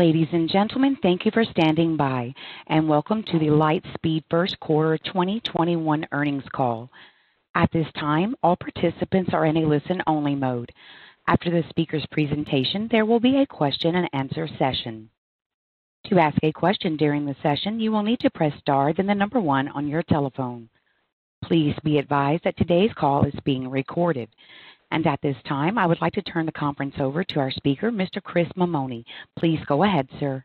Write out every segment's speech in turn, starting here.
Ladies and gentlemen, thank you for standing by, and welcome to the Lightspeed First Quarter 2021 Earnings Call. At this time, all participants are in a listen-only mode. After the speaker's presentation, there will be a question and answer session. To ask a question during the session, you will need to press star then the number one on your telephone. Please be advised that today's call is being recorded. And at this time, I would like to turn the conference over to our speaker, Mr. Chris Mammone. Please go ahead, sir.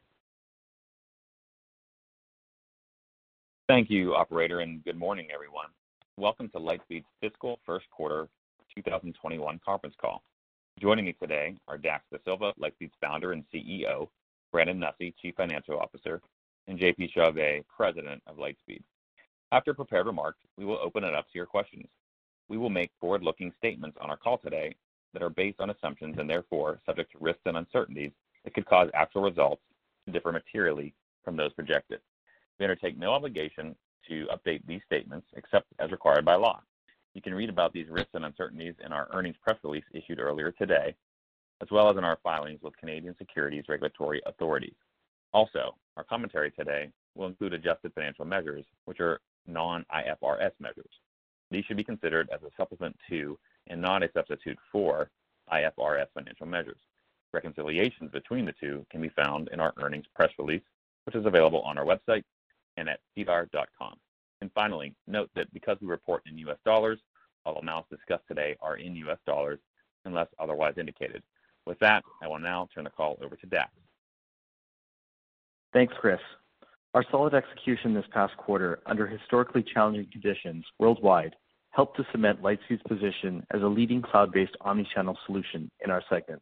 Thank you, operator, and good morning, everyone. Welcome to Lightspeed's fiscal first quarter 2021 conference call. Joining me today are Dax Dasilva, Lightspeed's Founder and CEO, Brandon Nussey, Chief Financial Officer, and JP Chauvet, President of Lightspeed. After prepared remarks, we will open it up to your questions. We will make forward-looking statements on our call today that are based on assumptions and therefore subject to risks and uncertainties that could cause actual results to differ materially from those projected. We undertake no obligation to update these statements except as required by law. You can read about these risks and uncertainties in our earnings press release issued earlier today, as well as in our filings with Canadian securities regulatory authorities. Also, our commentary today will include adjusted financial measures, which are non-IFRS measures. These should be considered as a supplement to, and not a substitute for, IFRS financial measures. Reconciliations between the two can be found in our earnings press release, which is available on our website and at sedar.com. Finally, note that because we report in US dollars, all amounts discussed today are in US dollars unless otherwise indicated. With that, I will now turn the call over to Dax. Thanks, Chris. Our solid execution this past quarter under historically challenging conditions worldwide helped to cement Lightspeed's position as a leading cloud-based omni-channel solution in our segment.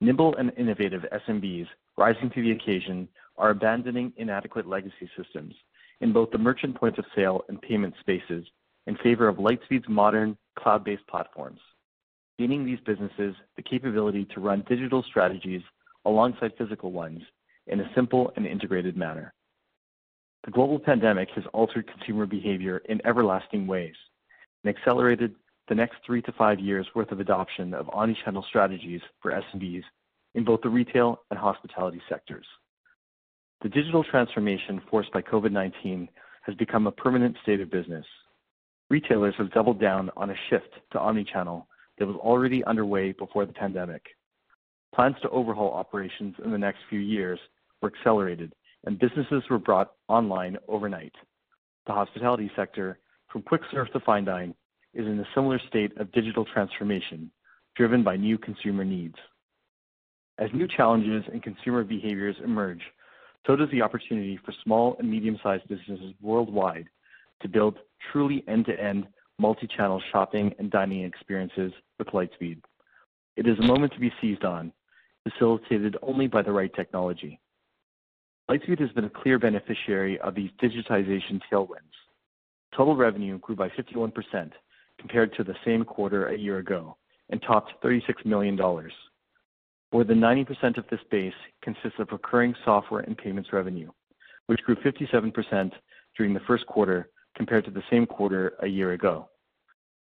Nimble and innovative SMBs rising to the occasion are abandoning inadequate legacy systems in both the merchant point of sale and payment spaces in favor of Lightspeed's modern cloud-based platforms, gaining these businesses the capability to run digital strategies alongside physical ones in a simple and integrated manner. The global pandemic has altered consumer behavior in everlasting ways and accelerated the next three to five years' worth of adoption of omni-channel strategies for SMBs in both the retail and hospitality sectors. The digital transformation forced by COVID-19 has become a permanent state of business. Retailers have doubled down on a shift to omni-channel that was already underway before the pandemic. Plans to overhaul operations in the next few years were accelerated, and businesses were brought online overnight. The hospitality sector, from quick serve to fine dine, is in a similar state of digital transformation driven by new consumer needs. As new challenges and consumer behaviors emerge, so does the opportunity for small and medium-sized businesses worldwide to build truly end-to-end multi-channel shopping and dining experiences with Lightspeed. It is a moment to be seized on, facilitated only by the right technology. Lightspeed has been a clear beneficiary of these digitization tailwinds. Total revenue grew by 51% compared to the same quarter a year ago and topped $36 million. More than 90% of this base consists of recurring software and payments revenue, which grew 57% during the first quarter compared to the same quarter a year ago.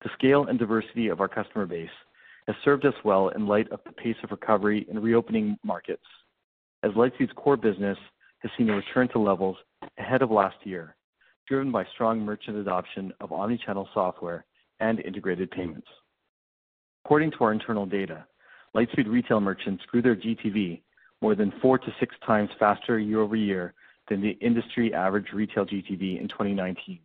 The scale and diversity of our customer base has served us well in light of the pace of recovery in reopening markets, as Lightspeed's core business has seen a return to levels ahead of last year, driven by strong merchant adoption of omni-channel software and integrated payments. According to our internal data, Lightspeed Retail merchants grew their GTV more than four to six times faster year-over-year than the industry average retail GTV in 2019.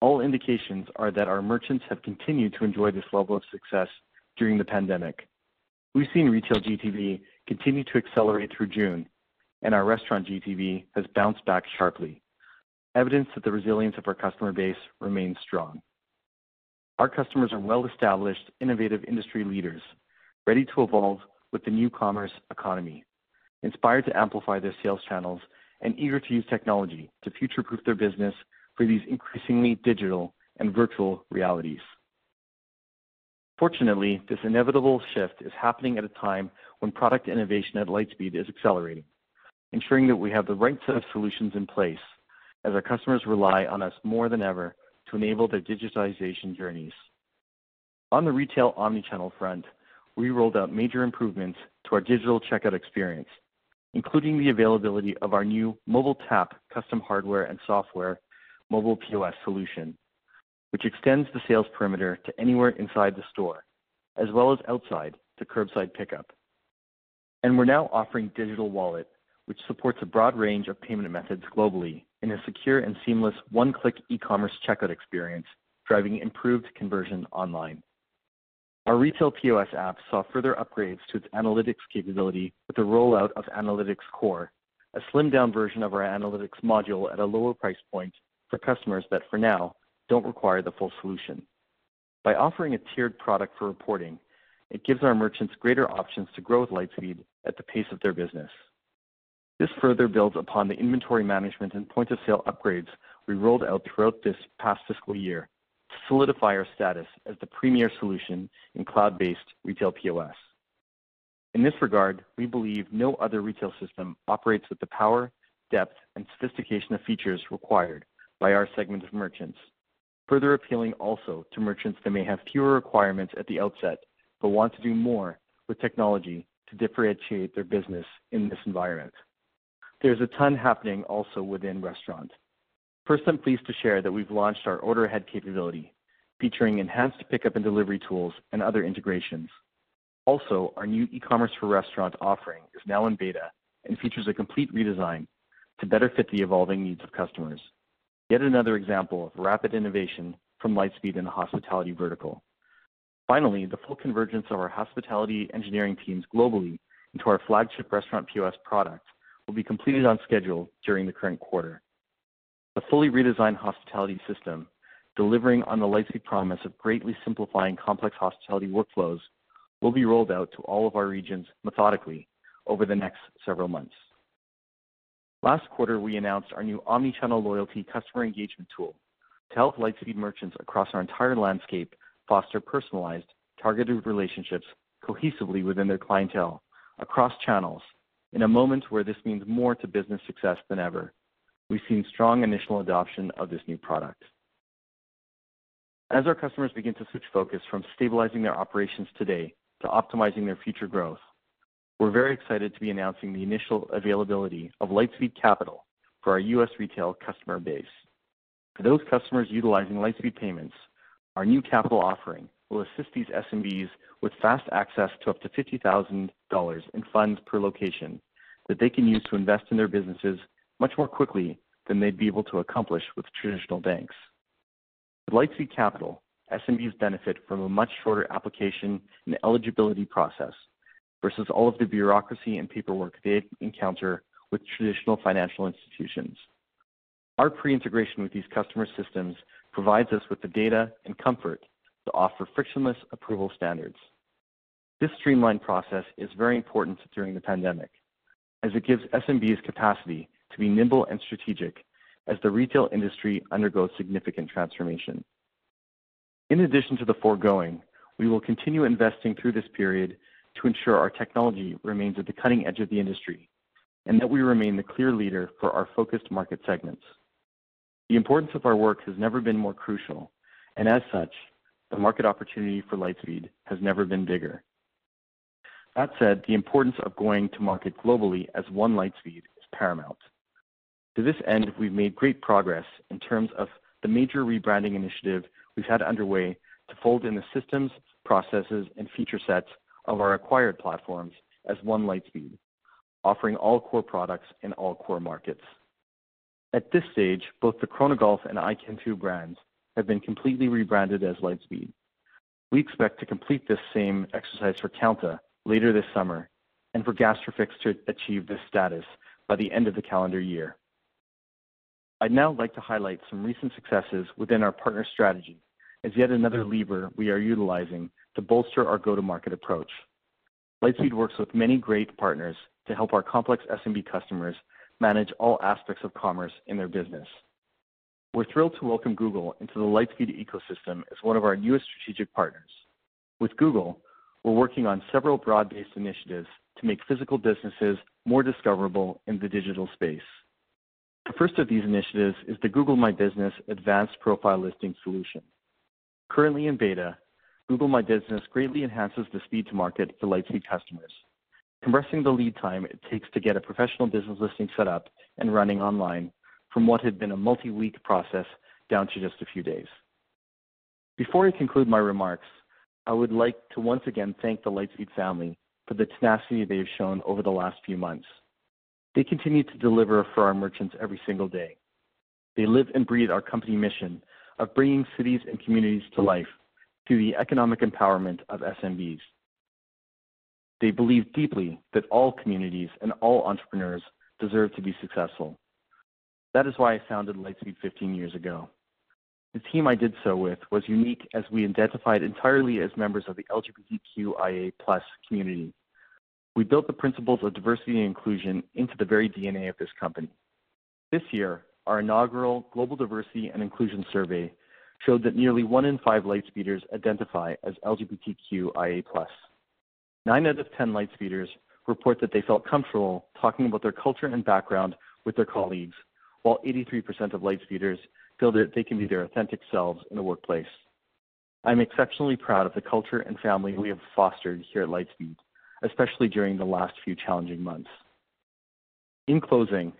All indications are that our merchants have continued to enjoy this level of success during the pandemic. We've seen retail GTV continue to accelerate through June, and our restaurant GTV has bounced back sharply, evidence that the resilience of our customer base remains strong. Our customers are well-established, innovative industry leaders, ready to evolve with the new commerce economy, inspired to amplify their sales channels and eager to use technology to future-proof their business for these increasingly digital and virtual realities. Fortunately, this inevitable shift is happening at a time when product innovation at Lightspeed is accelerating, ensuring that we have the right set of solutions in place as our customers rely on us more than ever to enable their digitization journeys. On the retail omnichannel front, we rolled out major improvements to our digital checkout experience, including the availability of our new Mobile Tap custom hardware and software mobile POS solution, which extends the sales perimeter to anywhere inside the store, as well as outside to curbside pickup. And We're now offering Digital Wallet, which supports a broad range of payment methods globally in a secure and seamless one-click e-commerce checkout experience, driving improved conversion online. Our retail POS app saw further upgrades to its analytics capability with the rollout of Analytics Core, a slimmed-down version of our analytics module at a lower price point for customers that, for now, don't require the full solution. By offering a tiered product for reporting, it gives our merchants greater options to grow with Lightspeed at the pace of their business. This further builds upon the inventory management and point-of-sale upgrades we rolled out throughout this past fiscal year to solidify our status as the premier solution in cloud-based retail POS. In this regard, we believe no other retail system operates with the power, depth, and sophistication of features required by our segment of merchants, further appealing also to merchants that may have fewer requirements at the outset but want to do more with technology to differentiate their business in this environment. There's a ton happening also within restaurant. First, I'm pleased to share that we've launched our order ahead capability, featuring enhanced pickup and delivery tools and other integrations. Also, our new e-commerce for restaurant offering is now in beta and features a complete redesign to better fit the evolving needs of customers. Yet another example of rapid innovation from Lightspeed in the hospitality vertical. Finally, the full convergence of our hospitality engineering teams globally into our flagship restaurant POS product will be completed on schedule during the current quarter. The fully redesigned hospitality system, delivering on the Lightspeed promise of greatly simplifying complex hospitality workflows, will be rolled out to all of our regions methodically over the next several months. Last quarter, we announced our new omnichannel loyalty customer engagement tool to help Lightspeed merchants across our entire landscape foster personalized, targeted relationships cohesively within their clientele across channels in a moment where this means more to business success than ever. We've seen strong initial adoption of this new product. As our customers begin to switch focus from stabilizing their operations today to optimizing their future growth, we're very excited to be announcing the initial availability of Lightspeed Capital for our U.S. retail customer base. For those customers utilizing Lightspeed Payments, our new capital offering will assist these SMBs with fast access to up to $50,000 in funds per location that they can use to invest in their businesses much more quickly than they'd be able to accomplish with traditional banks. With Lightspeed Capital, SMBs benefit from a much shorter application and eligibility process versus all of the bureaucracy and paperwork they encounter with traditional financial institutions. Our pre-integration with these customer systems provides us with the data and comfort to offer frictionless approval standards. This streamlined process is very important during the pandemic, as it gives SMBs capacity to be nimble and strategic as the retail industry undergoes significant transformation. In addition to the foregoing, we will continue investing through this period to ensure our technology remains at the cutting edge of the industry and that we remain the clear leader for our focused market segments. The importance of our work has never been more crucial, and as such, the market opportunity for Lightspeed has never been bigger. That said, the importance of going to market globally as one Lightspeed is paramount. To this end, we've made great progress in terms of the major rebranding initiative we've had underway to fold in the systems, processes, and feature sets of our acquired platforms as one Lightspeed, offering all core products in all core markets. At this stage, both the Chronogolf and iKentoo brands have been completely rebranded as Lightspeed. We expect to complete this same exercise for Kounta later this summer and for Gastrofix to achieve this status by the end of the calendar year. I'd now like to highlight some recent successes within our partner strategy as yet another lever we are utilizing to bolster our go-to-market approach. Lightspeed works with many great partners to help our complex SMB customers manage all aspects of commerce in their business. We're thrilled to welcome Google into the Lightspeed ecosystem as one of our newest strategic partners. With Google, we're working on several broad-based initiatives to make physical businesses more discoverable in the digital space. The first of these initiatives is the Google My Business Advanced Profile Listing solution. Currently in beta, Google My Business greatly enhances the speed to market for Lightspeed customers, compressing the lead time it takes to get a professional business listing set up and running online from what had been a multi-week process down to just a few days. Before I conclude my remarks, I would like to once again thank the Lightspeed family for the tenacity they have shown over the last few months. They continue to deliver for our merchants every single day. They live and breathe our company mission of bringing cities and communities to life through the economic empowerment of SMBs. They believe deeply that all communities and all entrepreneurs deserve to be successful. That is why I founded Lightspeed 15 years ago. The team I did so with was unique as we identified entirely as members of the LGBTQIA community. We built the principles of diversity and inclusion into the very DNA of this company. This year, our inaugural Global Diversity and Inclusion Survey showed that nearly one in five Lightspeeders identify as LGBTQIA+. Nine out of 10 Lightspeeders report that they felt comfortable talking about their culture and background with their colleagues, while 83% of Lightspeeders feel that they can be their authentic selves in the workplace. I'm exceptionally proud of the culture and family we have fostered here at Lightspeed, especially during the last few challenging months. In closing,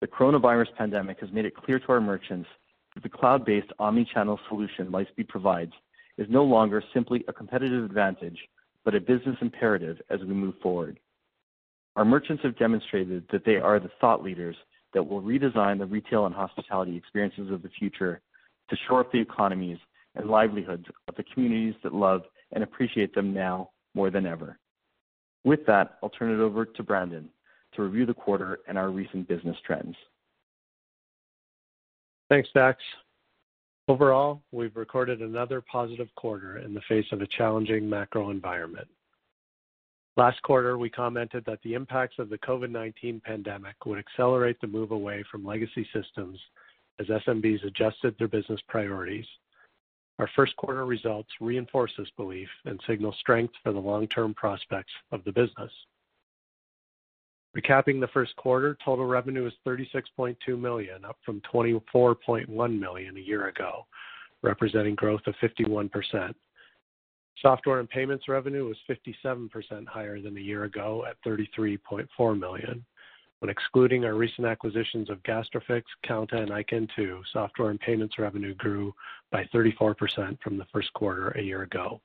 the coronavirus pandemic has made it clear to our merchants that the cloud-based omni-channel solution Lightspeed provides is no longer simply a competitive advantage, but a business imperative as we move forward. Our merchants have demonstrated that they are the thought leaders that will redesign the retail and hospitality experiences of the future to shore up the economies and livelihoods of the communities that love and appreciate them now more than ever. With that, I'll turn it over to Brandon to review the quarter and our recent business trends. Thanks, Dax. Overall, we've recorded another positive quarter in the face of a challenging macro environment. Last quarter, we commented that the impacts of the COVID-19 pandemic would accelerate the move away from legacy systems as SMBs adjusted their business priorities. Our first quarter results reinforce this belief and signal strength for the long-term prospects of the business. Recapping the first quarter, total revenue was 36.2 million, up from 24.1 million a year ago, representing growth of 51%. Software and payments revenue was 57% higher than a year ago at 33.4 million. When excluding our recent acquisitions of Gastrofix, Kounta, and iKentoo, software and payments revenue grew by 34% from the first quarter a year ago.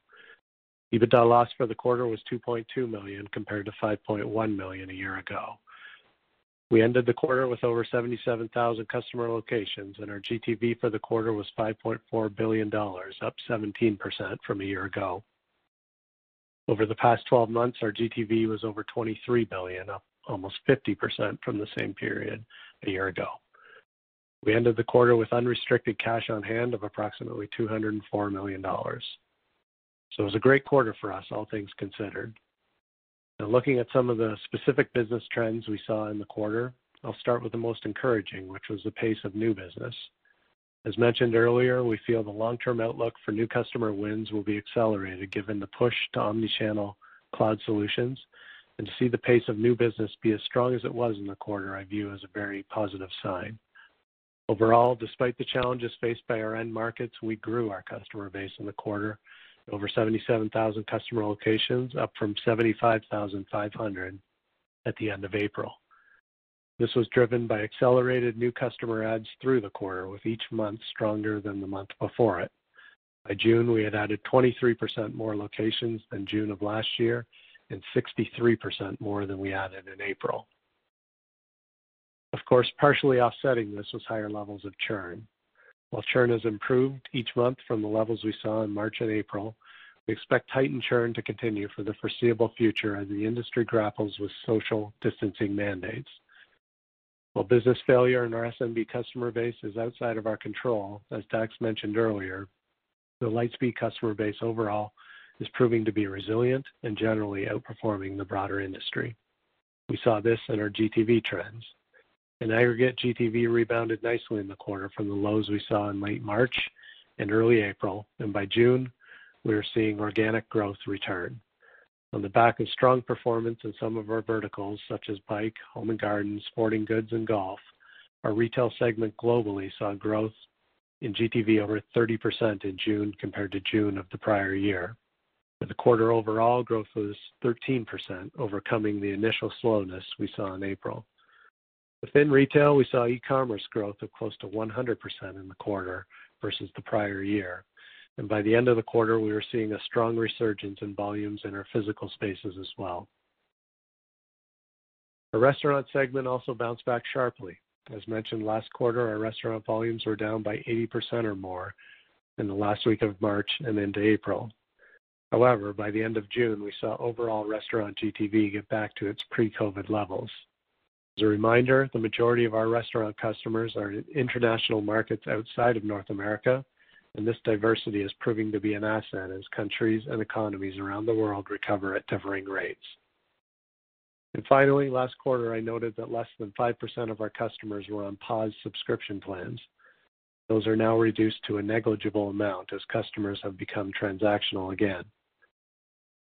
EBITDA loss for the quarter was 2.2 million compared to 5.1 million a year ago. We ended the quarter with over 77,000 customer locations, and our GTV for the quarter was $5.4 billion, up 17% from a year ago. Over the past 12 months, our GTV was over 23 billion, up almost 50% from the same period a year ago. We ended the quarter with unrestricted cash on hand of approximately $204 million. So It was a great quarter for us, all things considered. Now looking at some of the specific business trends we saw in the quarter, I'll start with the most encouraging, which was the pace of new business. As mentioned earlier, we feel the long-term outlook for new customer wins will be accelerated given the push to omni-channel cloud solutions. And to see the pace of new business be as strong as it was in the quarter, I view as a very positive sign. Overall, despite the challenges faced by our end markets, we grew our customer base in the quarter over 77,000 customer locations, up from 75,500 at the end of April. This was driven by accelerated new customer adds through the quarter, with each month stronger than the month before it. By June, we had added 23% more locations than June of last year and 63% more than we added in April. Of course, partially offsetting this was higher levels of churn. While churn has improved each month from the levels we saw in March and April, we expect heightened churn to continue for the foreseeable future as the industry grapples with social distancing mandates. While business failure in our SMB customer base is outside of our control, as Dax mentioned earlier, the Lightspeed customer base overall is proving to be resilient and generally outperforming the broader industry. We saw this in our GTV trends. In aggregate, GTV rebounded nicely in the quarter from the lows we saw in late March and early April, and by June, we are seeing organic growth return. On the back of strong performance in some of our verticals, such as bike, home and garden, sporting goods, and golf, our retail segment globally saw growth in GTV over 30% in June compared to June of the prior year. For the quarter overall, growth was 13%, overcoming the initial slowness we saw in April. Within retail, we saw e-commerce growth of close to 100% in the quarter versus the prior year. And by the end of the quarter, we were seeing a strong resurgence in volumes in our physical spaces as well. Our restaurant segment also bounced back sharply. As mentioned last quarter, our restaurant volumes were down by 80% or more in the last week of March and into April. However, by the end of June, we saw overall restaurant GTV get back to its pre-COVID levels. As a reminder, the majority of our restaurant customers are in international markets outside of North America, and this diversity is proving to be an asset as countries and economies around the world recover at differing rates. And Finally, last quarter, I noted that less than 5% of our customers were on paused subscription plans. Those are now reduced to a negligible amount as customers have become transactional again.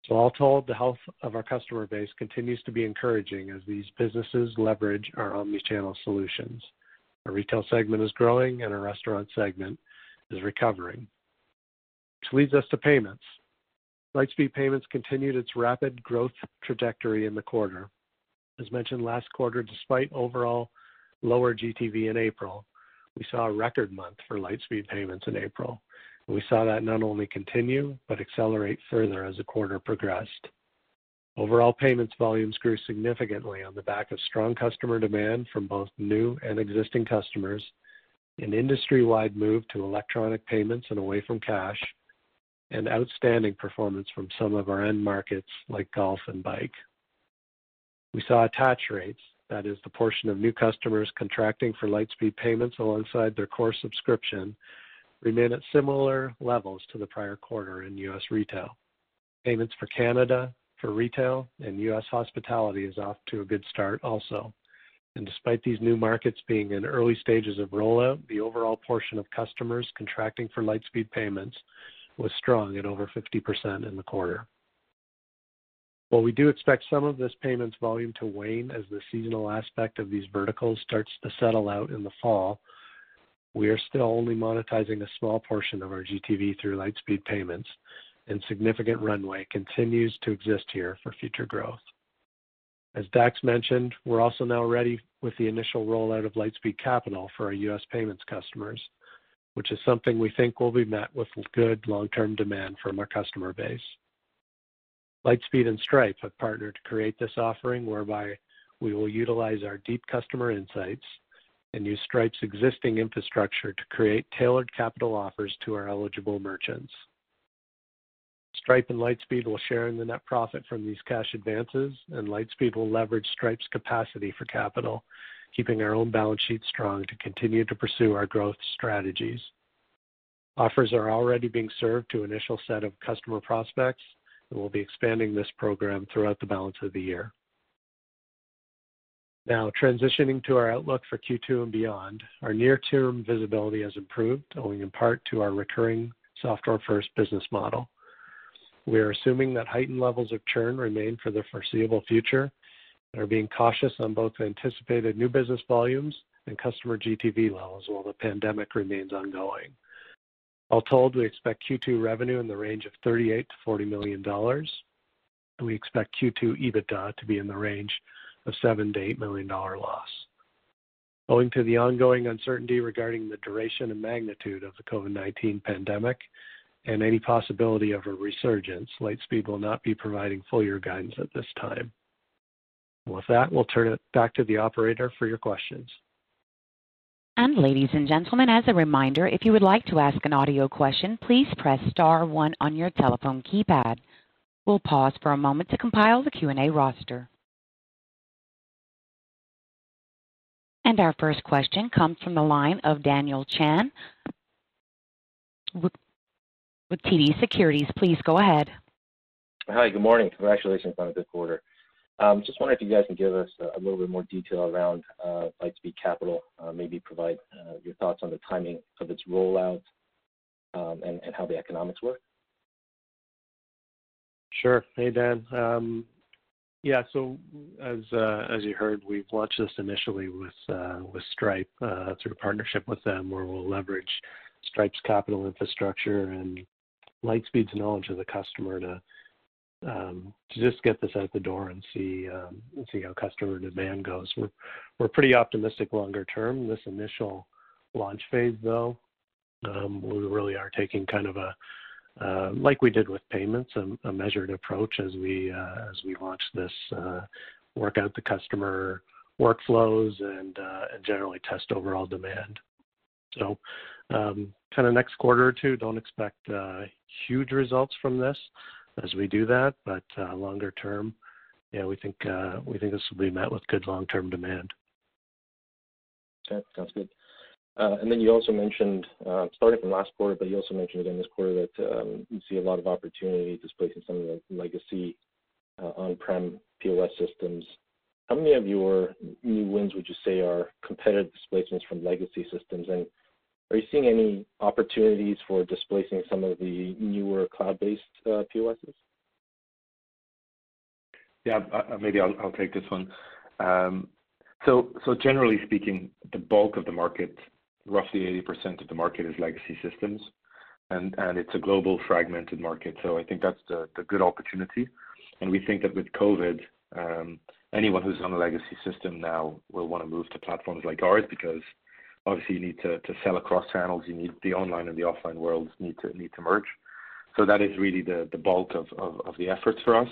So all told, the health of our customer base continues to be encouraging as these businesses leverage our omni-channel solutions. Our retail segment is growing, and our restaurant segment is recovering. Which leads us to payments. Lightspeed Payments continued its rapid growth trajectory in the quarter. As mentioned last quarter, despite overall lower GTV in April, we saw a record month for Lightspeed Payments in April. We saw that not only continue but accelerate further as the quarter progressed. Overall payments volumes grew significantly on the back of strong customer demand from both new and existing customers, an industry-wide move to electronic payments and away from cash, and outstanding performance from some of our end markets like golf and bike. We saw attach rates, that is the portion of new customers contracting for Lightspeed Payments alongside their core subscription, remain at similar levels to the prior quarter in U.S. retail. Payments for Canada for retail and U.S. hospitality is off to a good start also. And Despite these new markets being in early stages of rollout, the overall portion of customers contracting for Lightspeed Payments was strong at over 50% in the quarter. While we do expect some of this payments volume to wane as the seasonal aspect of these verticals starts to settle out in the fall, we are still only monetizing a small portion of our GTV through Lightspeed Payments, and significant runway continues to exist here for future growth. As Dax mentioned, we're also now ready with the initial rollout of Lightspeed Capital for our U.S. payments customers, which is something we think will be met with good long-term demand from our customer base. Lightspeed and Stripe have partnered to create this offering whereby we will utilize our deep customer insights and use Stripe's existing infrastructure to create tailored capital offers to our eligible merchants. Stripe and Lightspeed will share in the net profit from these cash advances, and Lightspeed will leverage Stripe's capacity for capital, keeping our own balance sheet strong to continue to pursue our growth strategies. Offers are already being served to initial set of customer prospects, and we'll be expanding this program throughout the balance of the year. Now, transitioning to our outlook for Q2 and beyond, our near-term visibility has improved, owing in part to our recurring software-first business model. We are assuming that heightened levels of churn remain for the foreseeable future and are being cautious on both anticipated new business volumes and customer GTV levels while the pandemic remains ongoing. All told, we expect Q2 revenue in the range of $38 million-$40 million, and we expect Q2 EBITDA to be in the range of $7 million-$8 million loss. Owing to the ongoing uncertainty regarding the duration and magnitude of the COVID-19 pandemic and any possibility of a resurgence, Lightspeed will not be providing full year guidance at this time. With that, we'll turn it back to the operator for your questions. And Ladies and gentlemen, as a reminder, if you would like to ask an audio question, please press star one on your telephone keypad. We'll pause for a moment to compile the Q&A roster. And our first question comes from the line of Daniel Chan with TD Securities. Please go ahead. Hi. Good morning. Congratulations on a good quarter. Um, just wondering if you guys can give us a, a little bit more detail around uh, Lightspeed Capital, uh, maybe provide uh, your thoughts on the timing of its rollout um, and, and how the economics work. Sure. Hey, Dan. Yeah, so as uh, as you heard, we've launched this initially with uh, with Stripe uh, through a partnership with them, where we'll leverage Stripe's capital infrastructure and Lightspeed's knowledge of the customer to um, to just get this out the door and see um, and see how customer demand goes. We're we're pretty optimistic longer term. This initial launch phase, though, um, we really are taking kind of a uh, like we did with payments, a, a measured approach as we uh, as we launch this, uh, work out the customer workflows and uh, and generally test overall demand. So, um, kind of next quarter or two, don't expect uh, huge results from this as we do that, but uh, longer term, yeah, we think we think this will be met with good long term demand. Okay, sounds good. Uh, and then you also mentioned, uh, starting from last quarter, but you also mentioned again this quarter that um, you see a lot of opportunity displacing some of the legacy uh, on-prem POS systems. How many of your new wins would you say are competitive displacements from legacy systems? And are you seeing any opportunities for displacing some of the newer cloud-based POSs? Yeah, maybe I'll take this one. Um, so generally speaking, the bulk of the market roughly 80% of the market is legacy systems, and it's a global fragmented market. So I think that's the good opportunity. And we think that with COVID, um, anyone who's on a legacy system now will want to move to platforms like ours because obviously you need to sell across channels. You need the online and the offline worlds need to merge. So that is really the bulk of the efforts for us.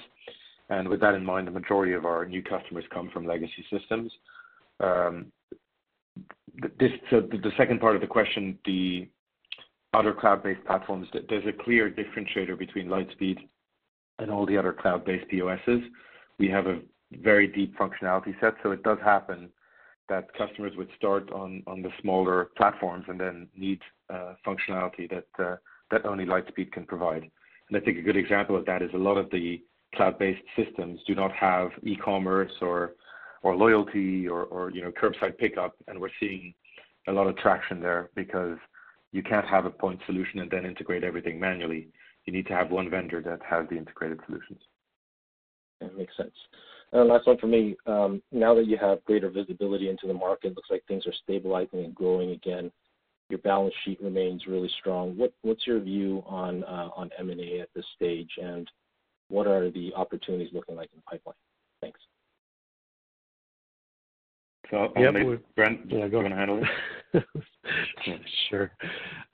And with that in mind, the majority of our new customers come from legacy systems. The second part of the question, the other cloud-based platforms, there's a clear differentiator between Lightspeed and all the other cloud-based POSs. We have a very deep functionality set, so it does happen that customers would start on the smaller platforms and then need uh, functionality uh, that only Lightspeed can provide. And I think a good example of that is a lot of the cloud-based systems do not have e-commerce or or loyalty or, or you know curbside pickup, and we're seeing a lot of traction there because you can't have a point solution and then integrate everything manually. You need to have one vendor that has the integrated solutions. That makes sense. And last one for me. Um, now that you have greater visibility into the market, looks like things are stabilizing and growing again. Your balance sheet remains really strong. What, what's your view on uh, on M&A at this stage, and what are the opportunities looking like in the pipeline? Thanks. So I'll yep, Brent, yeah, go. you want to handle it? sure.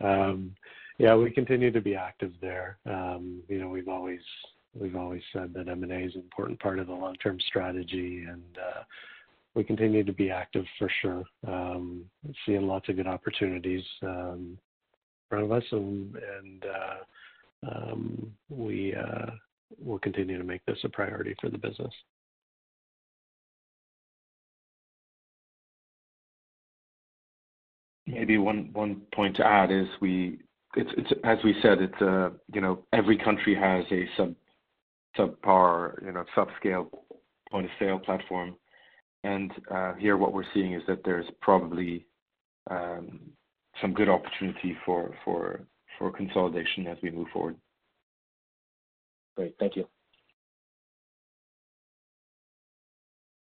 Um, yeah, we continue to be active there. Um, you know, we've always we've always said that M&A is an important part of the long-term strategy, and uh, we continue to be active for sure. Um, seeing lots of good opportunities um, in front of us, and, and uh, um, we uh, will continue to make this a priority for the business. Maybe one point to add is we it's as we said it's you know every country has a sub subpar you know subscale point of sale platform, and uh, here what we're seeing is that there's probably um, some good opportunity for consolidation as we move forward. Great, thank you.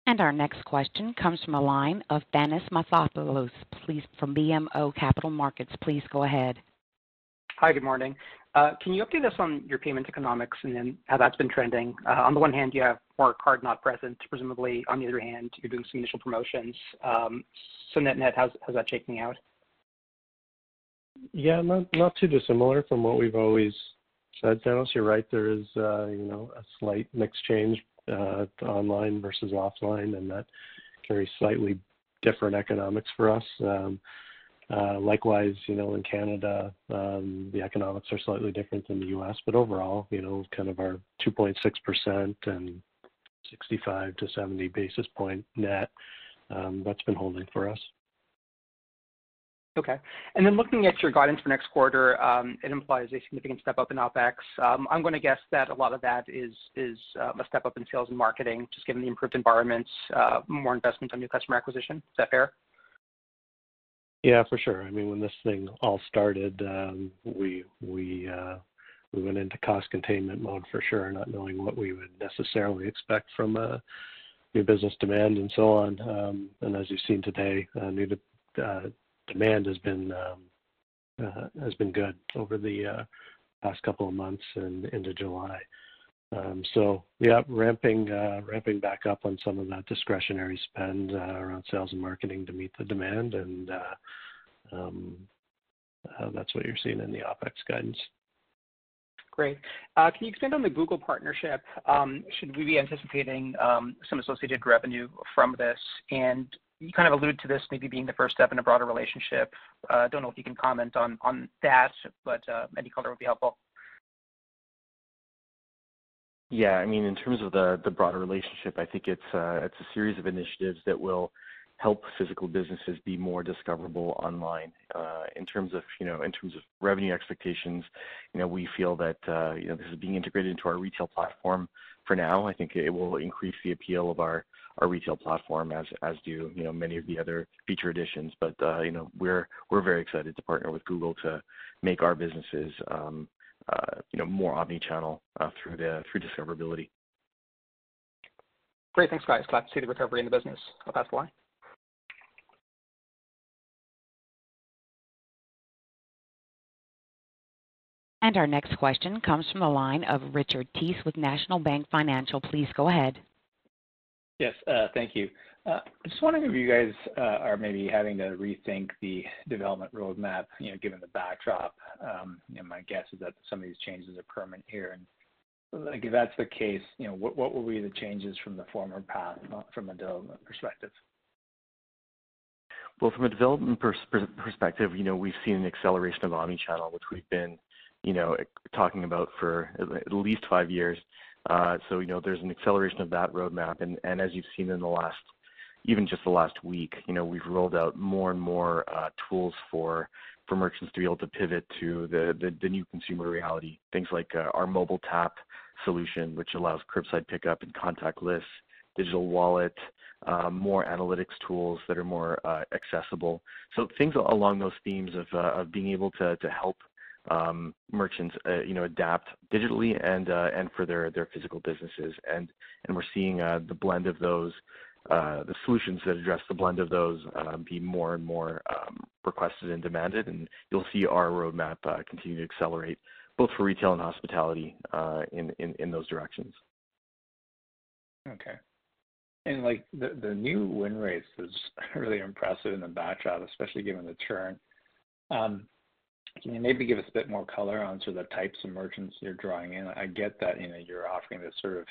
And our next question comes from a line of Thanos Moschopoulos, please, from BMO Capital Markets. Please go ahead. Hi, good morning. Uh, can you update us on your payment economics and then how that's been trending? Uh, on the one hand, you have more card not present. Presumably, on the other hand, you're doing some initial promotions. Um, so net-net, how's that shaking out? Yeah, not too dissimilar from what we've always said, Thanos. You're right, there is, uh, you know, a slight mix change uh, online versus offline, and that carries slightly different economics for us. Um, uh, likewise, you know, in Canada, um, the economics are slightly different than the U.S., but overall, you know, kind of our 2.6% and 65 to 70 basis point net, um, that's been holding for us. Okay. And then looking at your guidance for next quarter, um, it implies a significant step-up in OpEx. Um, I'm going to guess that a lot of that is uh, a step-up in sales and marketing, just given the improved environments, uh, more investment on new customer acquisition. Is that fair? Yeah, for sure. I mean, when this thing all started, um, uh, we went into cost containment mode for sure, not knowing what we would necessarily expect from new business demand and so on. And as you've seen today, new demand um, uh, has been good over the uh, past couple of months and into July. Um so yeah, ramping uh, back up on some of that discretionary spend around sales and marketing to meet the demand, and um, that's what you're seeing in the OpEx guidance. Great. Can you expand on the Google partnership? Um, should we be anticipating some associated revenue from this? You kind of alluded to this maybe being the first step in a broader relationship. Uh don't know if you can comment on on that, but uh, any color would be helpful. Yeah. I mean, in terms of the the broader relationship, I think it's uh, it's a series of initiatives that will help physical businesses be more discoverable online. Uh, in terms of you know in terms of revenue expectations, you know we feel that you know this is being integrated into our retail platform for now. I think it will increase the appeal of our retail platform, as as do you know many of the other feature additions. But uh, you know we're we're very excited to partner with Google to make our businesses um, uh, you know more omni-channel uh, through the through discoverability. Great. Thanks, guys. Glad to see the recovery in the business. I'll pass the line. And our next question comes from the line of Richard Tse with National Bank Financial. Please go ahead. Yes. Uh, thank you. I'm just wondering if you guys uh, are maybe having to rethink the development roadmap, you know, given the backdrop. Um, you know, My guess is that some of these changes are permanent here. And like if that's the case, you know, what will be the changes from the former path from a development perspective? Well, from a development perspective, you know, we've seen an acceleration of omni-channel, which we've been you know, talking about for at least five years. Uh, so, you know, there's an acceleration of that roadmap. And, and as you've seen in the last, even just the last week, you know, we've rolled out more and more uh, tools for for merchants to be able to pivot to the the new consumer reality. Things like uh, our mobile tap solution, which allows curbside pickup and contactless, digital wallet, more analytics tools that are more accessible. So things along those themes of of being able to, to help Um, merchants uh, you know, adapt digitally and uh, and for their their physical businesses. And and we're seeing uh, the blend of those, the solutions that address the blend of those be more and more um, requested and demanded, and you'll see our roadmap continue to accelerate, both for retail and hospitality in in in those directions. Okay. And like the the new win rates is really impressive in the backdrop, especially given the churn. Um, Can you maybe give us a bit more color on sort of the types of merchants you're drawing in? I get that you know, you're offering this sort of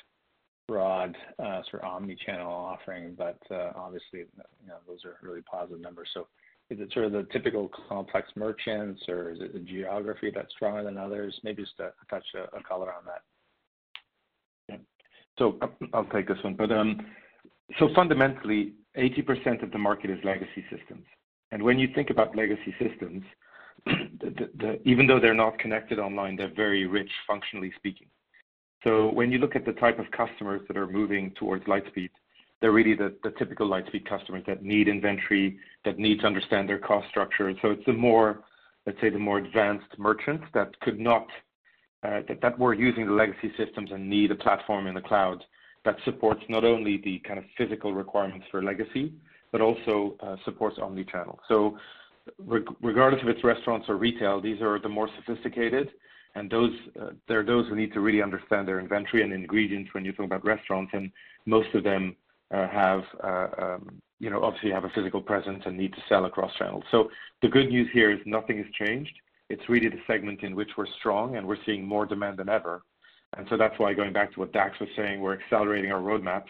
broad uh, sort of omni-channel offering, but uh, obviously, you know, those are really positive numbers. So is it sort of the typical complex merchants, or is it the geography that's stronger than others? Maybe just a touch of color on that. Yeah. So um, I'll take this one. Um, so fundamentally, 80% of the market is legacy systems. And when you think about legacy systems, even though they're not connected online, they're very rich, functionally speaking. So when you look at the type of customers that are moving towards Lightspeed, they're really the typical Lightspeed customers that need inventory, that need to understand their cost structure. So it's the more, let's say, the more advanced merchants that could not, uh, that, that were using the legacy systems and need a platform in the cloud that supports not only the kind of physical requirements for legacy, but also supports omni-channel. Regardless if it's restaurants or retail, these are the more sophisticated, and those they're those who need to really understand their inventory and ingredients when you talk about restaurants, and most of them uh, have uh, um, you know obviously have a physical presence and need to sell across channels. So the good news here is nothing has changed. It's really the segment in which we're strong, and we're seeing more demand than ever. And so that's why, going back to what Dax was saying, we're accelerating our roadmaps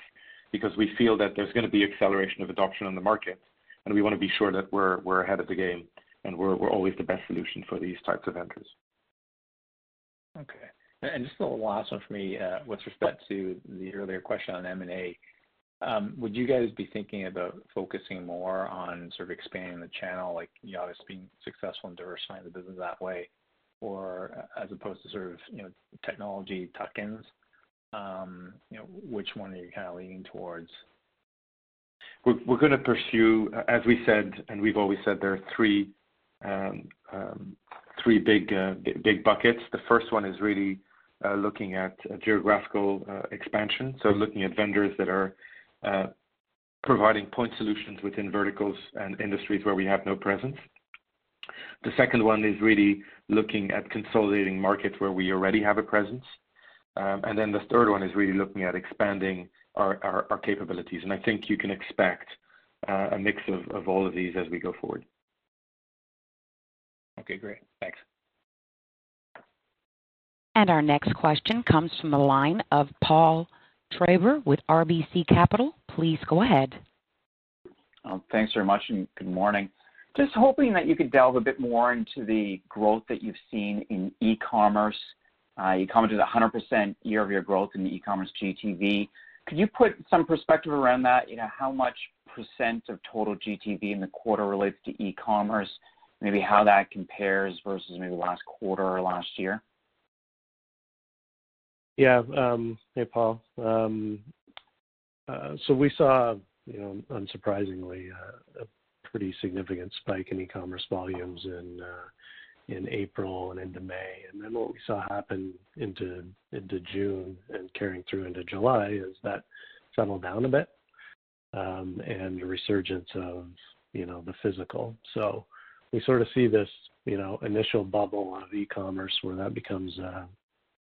because we feel that there's going to be acceleration of adoption on the market, and we want to be sure that we're ahead of the game, and we're always the best solution for these types of vendors. Okay. And just the last one for me, with respect to the earlier question on M&A. um, would you guys be thinking about focusing more on sort of expanding the channel, like you obviously being successful in diversifying the business that way, or uh, as opposed to sort of you know technology tuck-ins? Um, you know, which one are you kind of leaning towards? We're, going to pursue, as we said, and we've always said, there are three um, um, three big uh, big buckets. The first one is really uh, looking at geographical uh, expansion, so looking at vendors that are providing point solutions within verticals and industries where we have no presence. The second one is really looking at consolidating markets where we already have a presence. Um, and then the third one is really looking at expanding our, our, our capabilities. And I think you can expect uh, a mix of, of all of these as we go forward. Okay, great. Thanks. And Our next question comes from the line of Paul Treiber with RBC Capital. Please go ahead. Um, thanks very much, and good morning. Just hoping that you could delve a bit more into the growth that you've seen in e-commerce. Uh, you commented 100% year-over-year growth in the e-commerce GTV. Could you put some perspective around that? You know, how much percent of total GTV in the quarter relates to e-commerce? Maybe how that compares versus maybe last quarter or last year? Yeah. Um, hey, Paul. Um, uh, so we saw, you know, unsurprisingly, uh, a pretty significant spike in e-commerce volumes in uh, in April and into May. And then what we saw happen into into June and carrying through into July is that settled down a bit um, and a resurgence of you know the physical. So we sort of see this you know initial bubble of e-commerce where that becomes a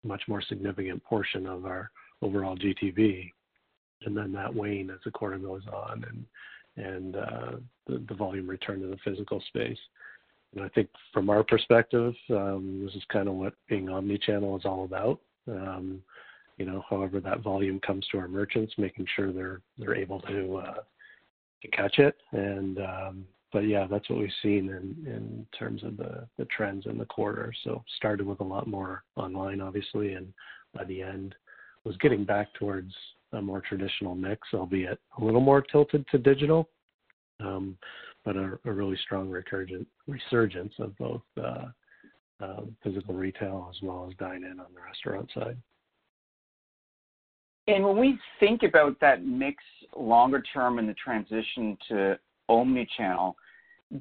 much more significant portion of our overall GTV, and then that wane as the quarter goes on and and uh, the, the volume return to the physical space. And I think from our perspective, um, this is kind of what being omni-channel is all about. Um, you know, however that volume comes to our merchants, making sure they're they're able to uh, to catch it. And um, but yeah, that's what we've seen in in terms of the the trends in the quarter. So started with a lot more online, obviously, and by the end was getting back towards a more traditional mix, albeit a little more tilted to digital. Um, but a, a, really strong resurgence of both uh, uh, physical retail as well as dine-in on the restaurant side. And when we think about that mix longer term in the transition to omni-channel,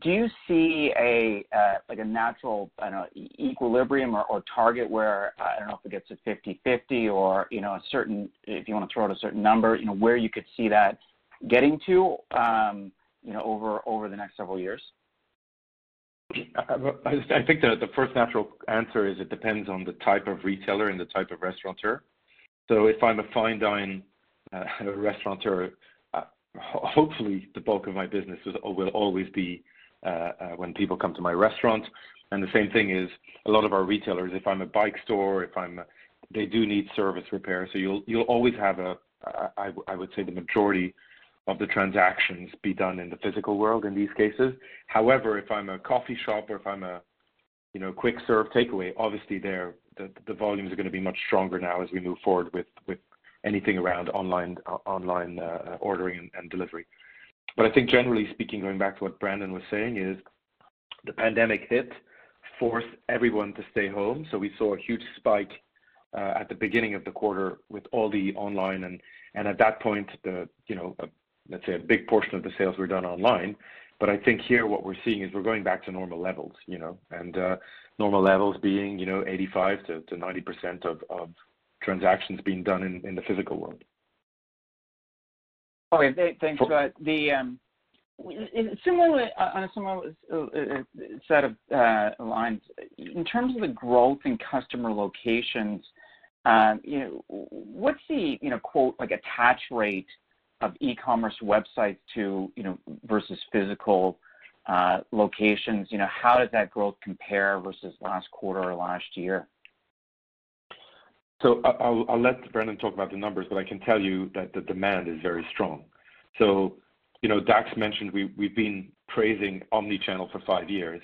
do you see a uh, like a natural I don't know equilibrium or, or target where uh, I don't know if it gets to 50-50 or you know a certain if you want to throw out a certain number you know where you could see that getting to um, you know over the next several years? I think the, first natural answer is it depends on the type of retailer and the type of restaurateur. So if I'm a fine dine uh, restaurateur, uh, hopefully the bulk of my business will always be uh, uh, when people come to my restaurant. And the same thing is a lot of our retailers. If I'm a bike store, if I'm, they do need service repair. So you'll always have a, I would say the majority of the transactions be done in the physical world in these cases. However, if I'm a coffee shop or if I'm a you know quick serve takeaway, obviously there the, the volumes are going to be much stronger now as we move forward with with anything around online uh, online uh, ordering and, and, delivery. But I think generally speaking, going back to what Brandon was saying, is the pandemic hit, forced everyone to stay home. So we saw a huge spike uh, at the beginning of the quarter with all the online and and at that point the you know let's say a big portion of the sales were done online. But I think here what we're seeing is we're going back to normal levels, you know, and uh, normal levels being, you know, 85 to, to 90% of, of transactions being done in, in the physical world. Okay, thanks for that. The um, similarly uh, on a similar uh, uh, set of uh, lines, in terms of the growth in customer locations, um, you know, what's the you know quote like attach rate of e-commerce websites to, you know, versus physical uh, locations? You know, how does that growth compare versus last quarter or last year? So I'll, I'll let Brandon talk about the numbers, but I can tell you that the demand is very strong. So, you know, Dax mentioned we, we've been praising omni-channel for five years.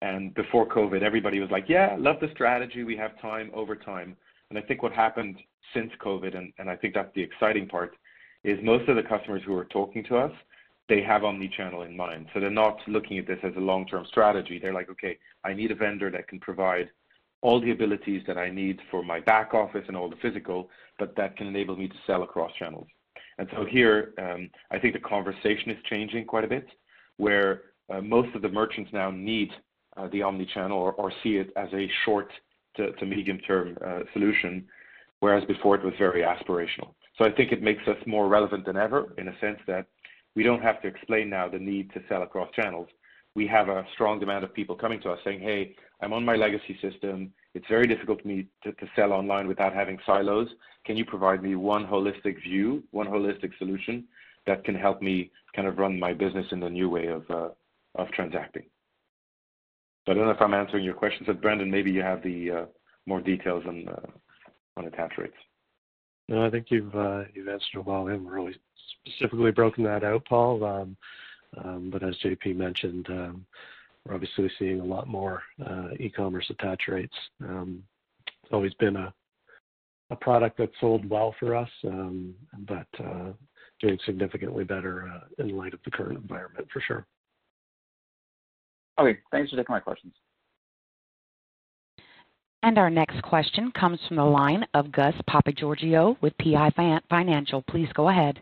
And before COVID, everybody was like, yeah, love the strategy. We have time over time. And I think what happened since COVID, and, and I think that's the exciting part, is most of the customers who are talking to us, they have omni-channel in mind. So they're not looking at this as a long-term strategy. They're like, okay, I need a vendor that can provide all the abilities that I need for my back office and all the physical, but that can enable me to sell across channels. And so here, um, I think the conversation is changing quite a bit, where uh, most of the merchants now need uh, the omni-channel or, or, see it as a short to, to medium-term uh, solution, whereas before it was very aspirational. So I think it makes us more relevant than ever in a sense that we don't have to explain now the need to sell across channels. We have a strong demand of people coming to us saying, hey, I'm on my legacy system. It's very difficult for me to, to sell online without having silos. Can you provide me one holistic view, one holistic solution that can help me kind of run my business in the new way of, uh, of transacting? So I don't know if I'm answering your question. but Brandon, maybe you have the uh, more details on, uh, on attach rates. No, I think you've uh, you've answered it well. We haven't really specifically broken that out, Paul. Um, um, but as JP mentioned, um, we're obviously seeing a lot more uh, e-commerce attach rates. Um, it's always been a a product that sold well for us, um, but uh, doing significantly better uh, in light of the current environment for sure. Okay, thanks for taking my questions. And our next question comes from the line of Gus Papageorgiou with PI Financial. Please go ahead.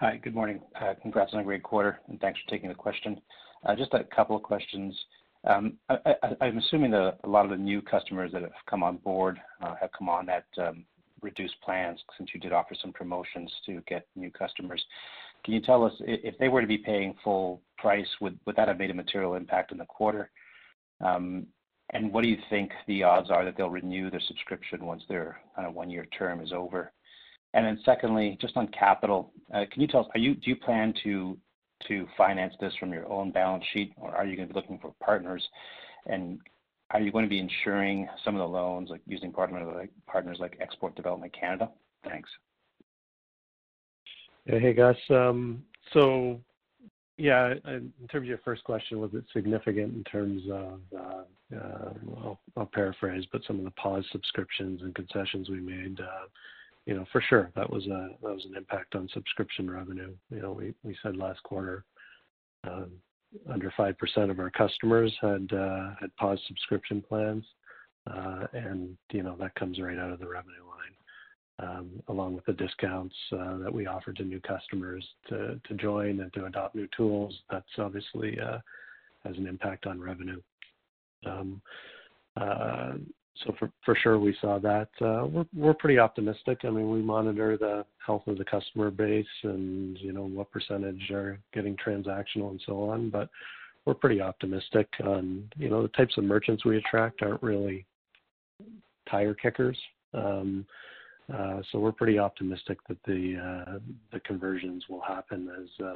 Hi, good morning. Uh, congrats on a great quarter, and thanks for taking the question. Uh, just a couple of questions. Um, I'm assuming that a lot of the new customers that have come on board uh, have come on at um, reduced plans since you did offer some promotions to get new customers. Can you tell us if they were to be paying full price, would that have made a material impact in the quarter? And what do you think the odds are that they'll renew their subscription once their kind of one-year term is over? And then secondly, just on capital, uh, can you tell us, are you, do you plan to to finance this from your own balance sheet, or are you going to be looking for partners? And are you going to be insuring some of the loans, like using partners like, partners like Export Development Canada? Thanks. Hey, Gus. Um, so yeah, in terms of your first question, was it significant in terms of, uh, uh, I'll, I'll, paraphrase, but some of the pause subscriptions and concessions we made, uh, you know, for sure, that was a that was an impact on subscription revenue. You know, we, we said last quarter, um, under five percent of our customers had uh, had paused subscription plans, uh, and you know that comes right out of the revenue line um, along with the discounts uh, that we offer to new customers to, to join and to adopt new tools, that's obviously uh, has an impact on revenue. Um, uh, so for, for sure we saw that. Uh, we're, we're pretty optimistic. I mean, we monitor the health of the customer base and, you know, what percentage are getting transactional and so on, but we're pretty optimistic on, you know, the types of merchants we attract aren't really tire kickers. Um, uh, so we're pretty optimistic that the the conversions will happen as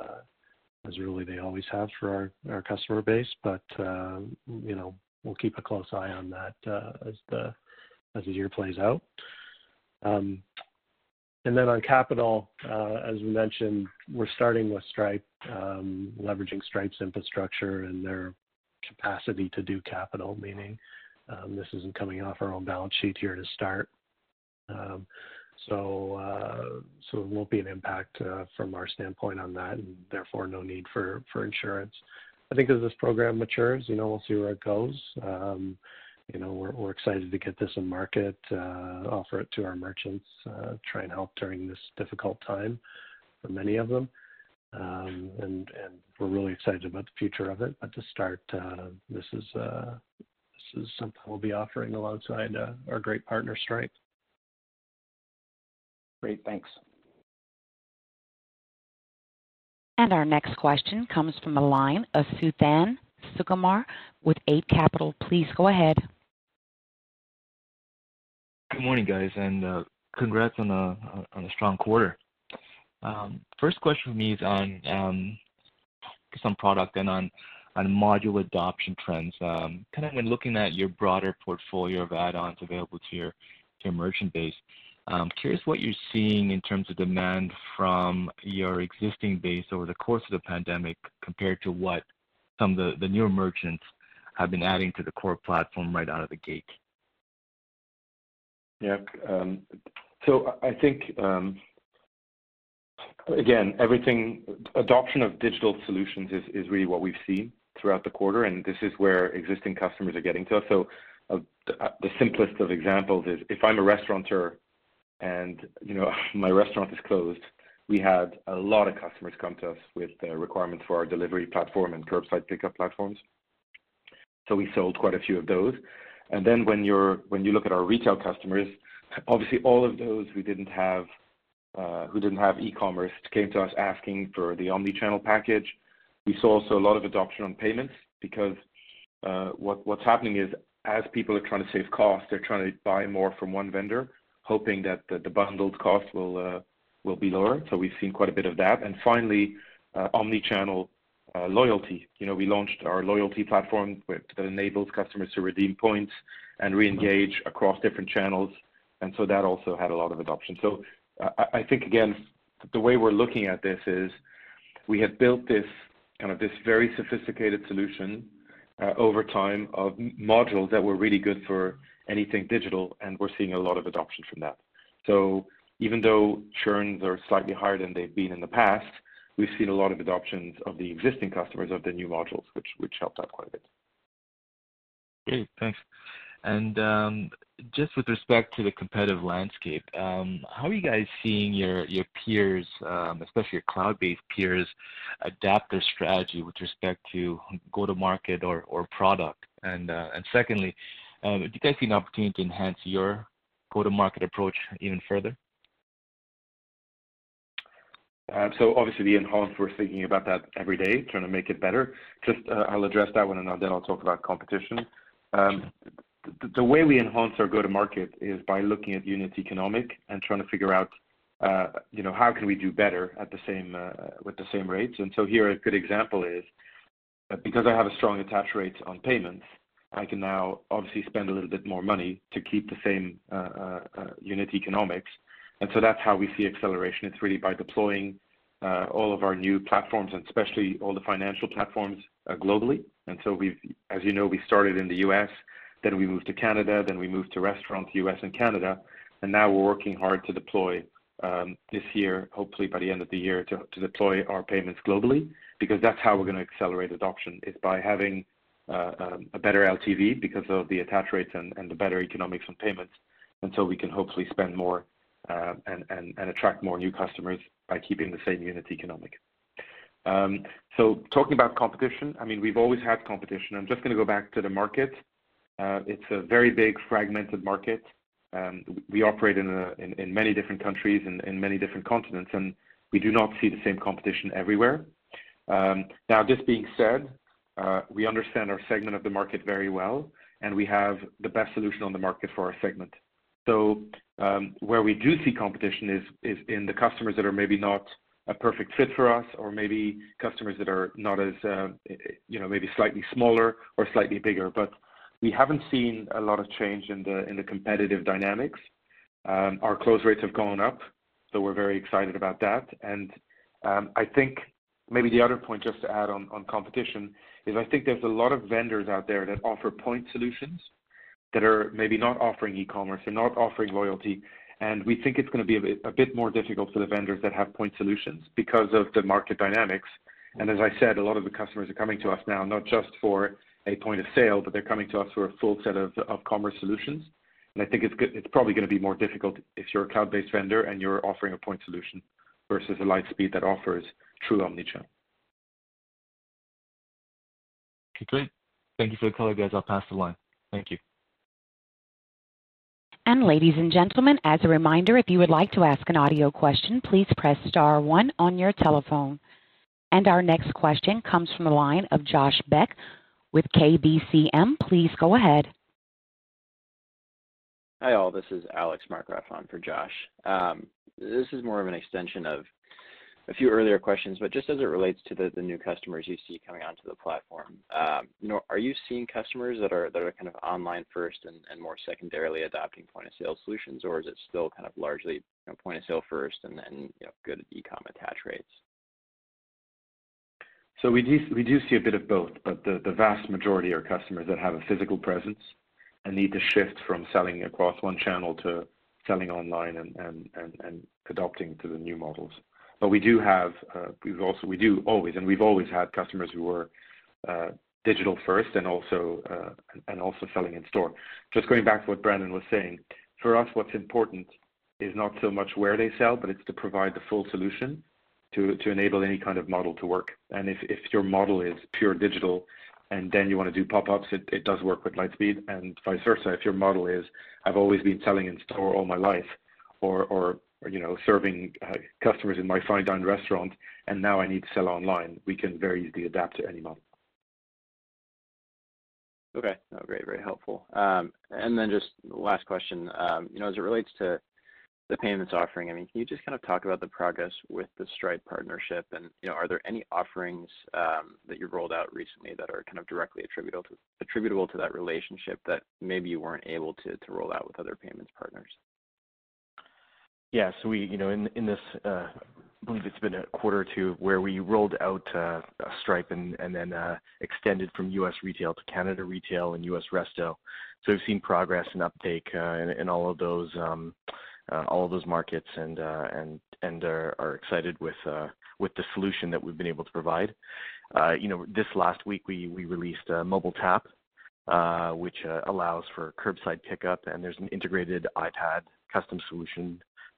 as really they always have for our, our customer base. We'll keep a close eye on that as the as the year plays out. Um, and then on capital, uh, as we mentioned, we're starting with Stripe, um, leveraging Stripe's infrastructure and their capacity to do capital, meaning um, this isn't coming off our own balance sheet here to start. Um, so, uh, so it won't be an impact uh, from our standpoint on that, and therefore no need for, for insurance. I think as this program matures, you know, we'll see where it goes. Um, you know, we're, we're excited to get this in market, uh, offer it to our merchants, uh, try and help during this difficult time for many of them. Um, and, and we're really excited about the future of it. But to start, uh, this is uh, this is something we'll be offering alongside uh, our great partner Stripe. Great. Thanks. And our next question comes from the line of Suthan Sukumar with Eight Capital. Please go ahead. Good morning, guys, and uh, congrats on a strong quarter. Um, first question for me is on um, some product and on module adoption trends. Um, kind of when looking at your broader portfolio of add-ons available to your merchant base, I'm curious what you're seeing in terms of demand from your existing base over the course of the pandemic compared to what some of the newer merchants have been adding to the core platform right out of the gate. Yeah. Um, so I think um, Again, everything adoption of digital solutions is really what we've seen throughout the quarter, and this is where existing customers are getting to us. So the simplest of examples is if I'm a restaurateur and you know my restaurant is closed, we had a lot of customers come to us with requirements for our delivery platform and curbside pickup platforms. So we sold quite a few of those. And then when you're when you look at our retail customers, obviously all of those who didn't have uh, who didn't have e-commerce came to us asking for the omni-channel package. We saw also a lot of adoption on payments because what what's happening is as people are trying to save costs, they're trying to buy more from one vendor, hoping that the bundled cost uh, will be lower. So we've seen quite a bit of that. And finally, uh, omni-channel uh, loyalty. We launched our loyalty platform that enables customers to redeem points and reengage across different channels. And so that also had a lot of adoption. So I think, again, the way we're looking at this is we have built this kind of very sophisticated solution over time of modules that were really good for anything digital, and we're seeing a lot of adoption from that. So even though churns are slightly higher than they've been in the past, we've seen a lot of adoptions of the existing customers of the new modules, which which helped out quite a bit. Great. Thanks. And um, just with respect to the competitive landscape, um, how are you guys seeing your your peers, um, especially your cloud-based peers, adapt their strategy with respect to go-to-market or or product? And uh, And secondly, Um, do you guys see an opportunity to enhance your go-to-market approach even further? Um so obviously the enhance, we're thinking about that every day, trying to make it better. Just uh, I'll address that one, and then I'll talk about competition. Um, the way we enhance our go-to-market is by looking at unit economic and trying to figure out uh, you know, how can we do better at the same, with the same rates. And so here a good example is because I have a strong attach rate on payments, I can now obviously spend a little bit more money to keep the same uh, uh, uh, unit economics. And so that's how we see acceleration. It's really by deploying all of our new platforms and especially all the financial platforms globally. And so we've, as you know, we started in the U.S., then we moved to Canada, then we moved to restaurants, U.S. and Canada, and now we're working hard to deploy um, this year, hopefully by the end of the year, to deploy our payments globally, because that's how we're going to accelerate adoption, is by having a better LTV because of the attach rates and the better economics on payments. And so we can hopefully spend more uh, and attract more new customers by keeping the same unit economic. Um, so talking about competition, I mean, we've always had competition. I'm just going to go back to the market. Uh, it's a very big fragmented market. Um, we operate in many different countries and in many different continents, and we do not see the same competition everywhere. Um, now, this being said, we understand our segment of the market very well, and we have the best solution on the market for our segment. So um, where we do see competition is in the customers that are maybe not a perfect fit for us or maybe customers that are not as, uh, you know, maybe slightly smaller or slightly bigger. But we haven't seen a lot of change in the in the competitive dynamics. Our close rates have gone up, so we're very excited about that. And um, I think maybe the other point just to add on on competition is I think there's a lot of vendors out there that offer point solutions that are maybe not offering e-commerce and not offering loyalty. And we think it's going to be a bit more difficult for the vendors that have point solutions because of the market dynamics. And as I said, a lot of the customers are coming to us now, not just for a point of sale, but they're coming to us for a full set of of commerce solutions. And I think it's it's probably going to be more difficult if you're a cloud-based vendor and you're offering a point solution versus a Lightspeed that offers true omni-channel. Okay, great. Thank you for the color, guys. I'll pass the line. Thank you. And ladies and gentlemen, as a reminder, if you would like to ask an audio question, please press star one on your telephone. And our next question comes from the line of Josh Beck with KBCM. Please go ahead. Hi, all. This is Alex Markgraff on for Josh. Um, this is more of an extension of a few earlier questions, but just as it relates to the new customers you see coming onto the platform. Um, are you seeing customers that are kind of online first and more secondarily adopting point-of-sale solutions, or is it still kind of largely point-of-sale first and then good e-com attach rates? So we do see a bit of both, but the vast majority are customers that have a physical presence and need to shift from selling across one channel to selling online and adopting to the new models. But we do have, uh, we've also, we do always, and we've always had customers who were uh, digital first and also uh, and also selling in store. Just going back to what Brandon was saying, for us, what's important is not so much where they sell, but it's to provide the full solution to to enable any kind of model to work. And if if your model is pure digital and then you want to do pop-ups, it, it does work with Lightspeed, and vice versa. If your model is, I've always been selling in store all my life or or serving customers in my fine dine restaurant, and now I need to sell online, we can very easily adapt to any model. Okay. No, great. Very helpful. Um, and then just last question. Um, you know, as it relates to the payments offering, I mean, can you just kind of talk about the progress with the Stripe partnership and you know, are there any offerings that you've rolled out recently that are kind of directly attributable to that relationship that maybe you weren't able to, to roll out with other payments partners? Yeah. So we, you know, in this, uh, I believe it's been a quarter or two where we rolled out uh, Stripe and then uh, extended from U.S. retail to Canada retail and U.S. resto. So we've seen progress and uptake in um, all of those markets and are excited with the solution that we've been able to provide. You know, this last week, we released a Mobile Tap, which allows for curbside pickup, and there's an integrated iPad custom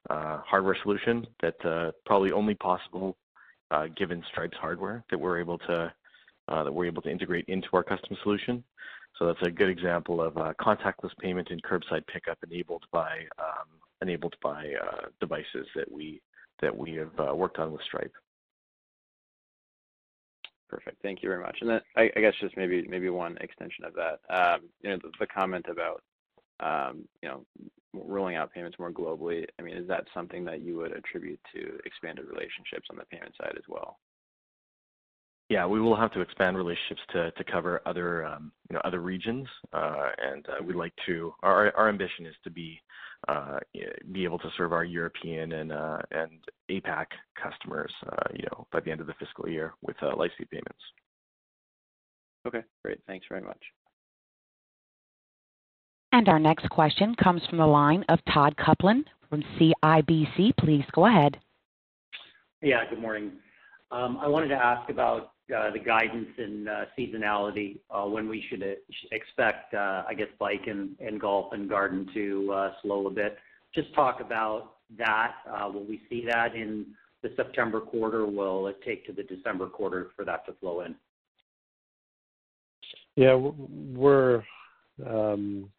Uh, hardware solution that's uh, probably only possible uh, given Stripe's hardware that we're able to that we're able to integrate into our custom solution. So that's a good example of contactless payment and curbside pickup enabled by um, enabled by devices that we that we have worked on with Stripe. Perfect. Thank you very much. And then I guess just maybe maybe one extension of that. Um, you know, The comment about um, rolling out payments more globally, I mean, is that something that you would attribute to expanded relationships on the payment side as well? Yeah, we will have to expand relationships to to cover other um, you know other regions. Uh, and uh, we'd like to. Our our ambition is to be uh, be able to serve our European and uh, and APAC customers uh, you know, by the end of the fiscal year with Lightspeed Payments. Okay, great. Thanks very much. And our next question comes from the line of Todd Coupland from CIBC. Please go ahead. Yeah, good morning. Um, I wanted to ask about uh, the guidance and uh, seasonality, uh, when we should expect, I guess, bike and golf and garden to slow a bit. Just talk about that. Will we see that in the September quarter? Will it take to the December quarter for that to flow in? Yeah. Um,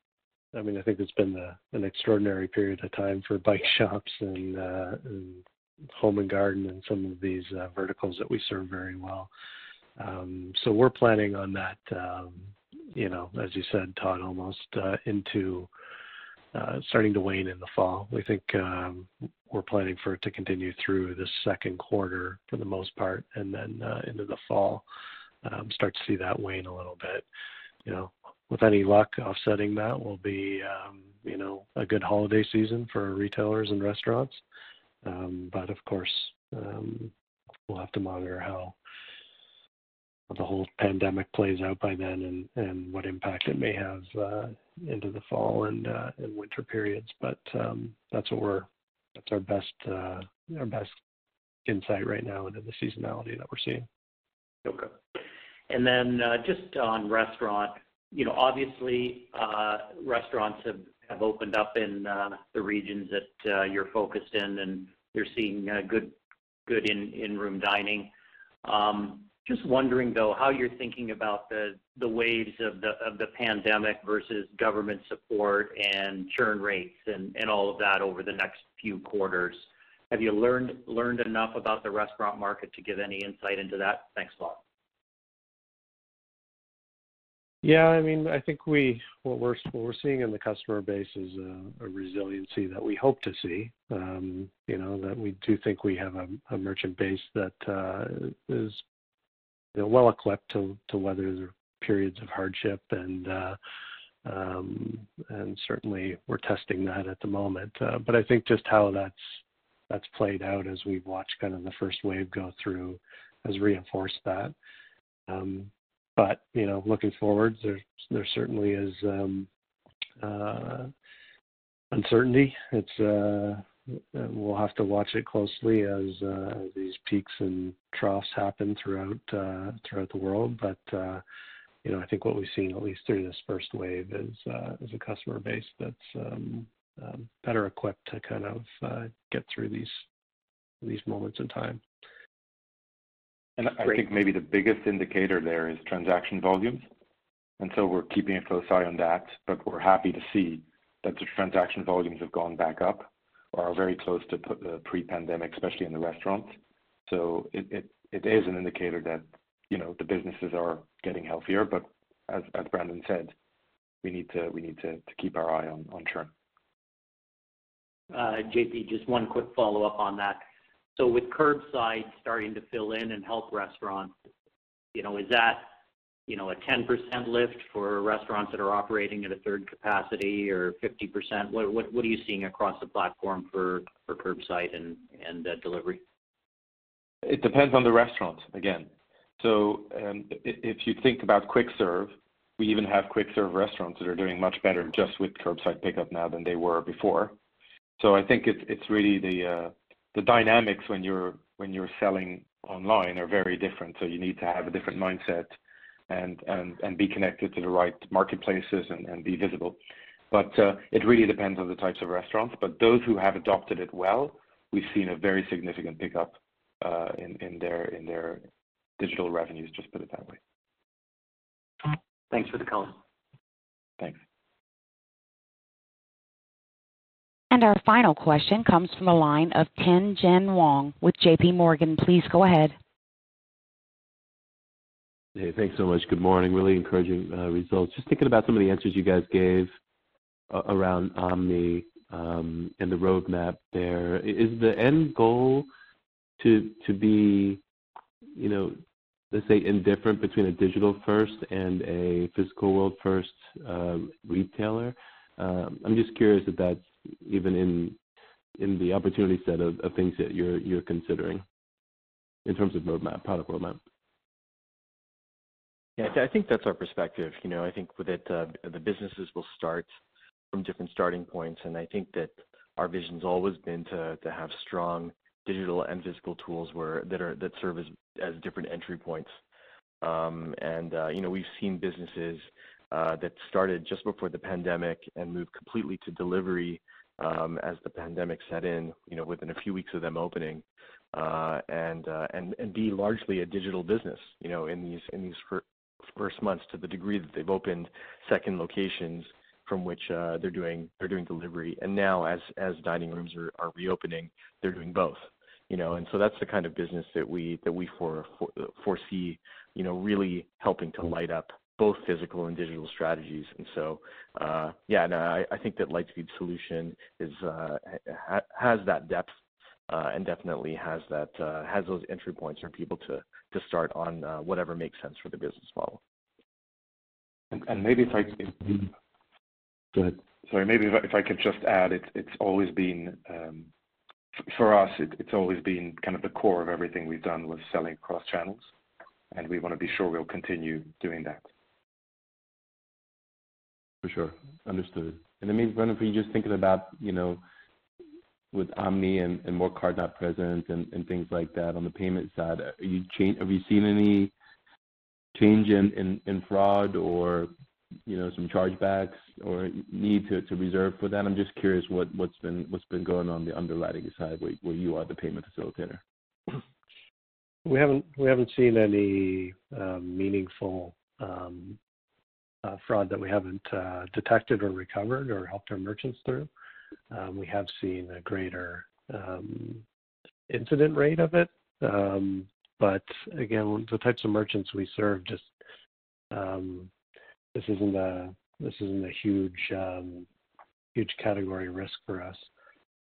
I mean, I think it's been an extraordinary period of time for bike shops uh, and home and garden and some of these uh, verticals that we serve very well. Um, so we're planning on that, um, you know, as you said, Todd, almost uh, into starting to wane in the fall. We think um, we're planning for it to continue through the second quarter for the most part, and then into the fall, um, start to see that wane a little bit. With any luck, offsetting that will be um, you know, a good holiday season for retailers and restaurants. Um, but of course, um, we'll have to monitor how the whole pandemic plays out by then and and what impact it may have uh, into the fall and uh, and winter periods. But um, that's what we're that's uh, our best insight right now into the seasonality that we're seeing. Okay. And then just on restaurant, obviously, uh, restaurants have opened up in uh, the regions that uh, you're focused in, and you're seeing good good in-room dining. Um, just wondering, though, how you're thinking about the the waves of the of the pandemic versus government support and churn rates and and all of that over the next few quarters. Have you learned learned enough about the restaurant market to give any insight into that? Thanks a lot. Yeah, I mean, I think what we're seeing in the customer base is a resiliency that we hope to see. Um, you know, that we do think we have a merchant base that uh, is well-equipped to weather the periods of hardship, uh, um, and certainly we're testing that at the moment. Uh, but I think just how that's played out as we've watched kind of the first wave go through has reinforced that. Um, But you know, looking forward, there certainly is um, uh, uncertainty. It's uh, uh, we'll have to watch it closely as these peaks and troughs happen throughout throughout the world. But you know, I think what we've seen, at least through this first wave, is is a customer base that's um, um, better equipped to kind of uh, get through these these moments in time. And I think maybe the biggest indicator there is transaction volumes. And so we're keeping a close eye on that, but we're happy to see that the transaction volumes have gone back up or are very close to the pre-pandemic, especially in the restaurants. So it, it, it is an indicator that you know, the businesses are getting healthier, but as, as Brandon said, we need to we need to to keep our eye on on churn. Uh, JP, just one quick follow-up on that. So with curbside starting to fill in and help restaurants, you know, is that, you know, a 10% lift for restaurants that are operating at a third capacity or 50%? What what are you seeing across the platform for for curbside and and uh, delivery? It depends on the restaurant, again. So um, if you think about quick serve, we even have quick serve restaurants that are doing much better just with curbside pickup now than they were before. So I think it's it's really the uh, the dynamics when you're when you're selling online are very different. So you need to have a different mindset and and and be connected to the right marketplaces and, and be visible. But uh, it really depends on the types of restaurants. But those who have adopted it well, we've seen a very significant pickup uh, in in their in their digital revenues, just put it that way. Thanks for the color. Thanks. And our final question comes from the line of Tien-Tsin Huang with J.P. Morgan. Please go ahead. Hey, thanks so much. Good morning. Really encouraging uh, results. Just thinking about some of the answers you guys gave uh, around Omni um, and the roadmap there. Is the end goal to be, you know, let's say, indifferent between a digital first and a physical world first uh, retailer. Um, I'm just curious if that's even in in the opportunity set of, of things that you're you're considering in terms of roadmap, product roadmap. Yeah, I think that's our perspective. You know, I think that uh, the businesses will start from different starting points, and I think that our vision's always been to to have strong digital and physical tools where that are that serve as as different entry points. Um, and uh, you know, we've seen businesses uh, that started just before the pandemic and moved completely to delivery um, as the pandemic set in. You know, within a few weeks of them opening, uh, and uh, and and be largely a digital business. You know, in these in these fir- first months, to the degree that they've opened second locations from which uh, they're doing they're doing delivery. And now, as as dining rooms are, are reopening, they're doing both you know, and so that's the kind of business that we that we for, for, foresee, you know, really helping to light up both physical and digital strategies. And so, uh, yeah, no, I, I think that Lightspeed solution is uh, ha- has that depth uh, and definitely has that uh, has those entry points for people to to start on uh, whatever makes sense for the business model. And, and maybe if I go ahead. Sorry, maybe if I, if I could just add, it's it's always been um, for us, it, it's always been kind of the core of everything we've done was selling across channels, and we want to be sure we'll continue doing that. For sure. Understood. And then maybe, Brandon, for you just thinking about, you know, with Omni and, and more card not present and, and things like that on the payment side, are you change, have you seen any change in, in, in fraud or you know, some chargebacks or need to, to reserve for that? I'm just curious what, what's been what's been going on the underwriting side where, where you are the payment facilitator. We haven't we haven't seen any um, meaningful um, uh, fraud that we haven't uh, detected or recovered or helped our merchants through. Um, we have seen a greater um, incident rate of it, um, but again, the types of merchants we serve just um, this isn't a this isn't a huge um, huge category risk for us.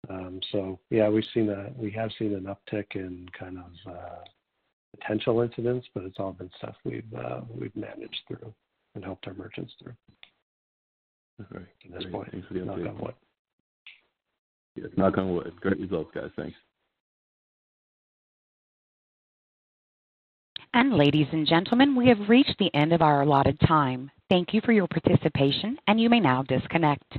Um, so yeah, we've seen a we have seen an uptick in kind of uh, potential incidents, but it's all been stuff we've uh, we've managed through and helped our merchants through. All right. At this point, Thanks for the knock on wood. Yes, knock on wood. Great results, guys. Thanks. And ladies and gentlemen, we have reached the end of our allotted time. Thank you for your participation, and you may now disconnect.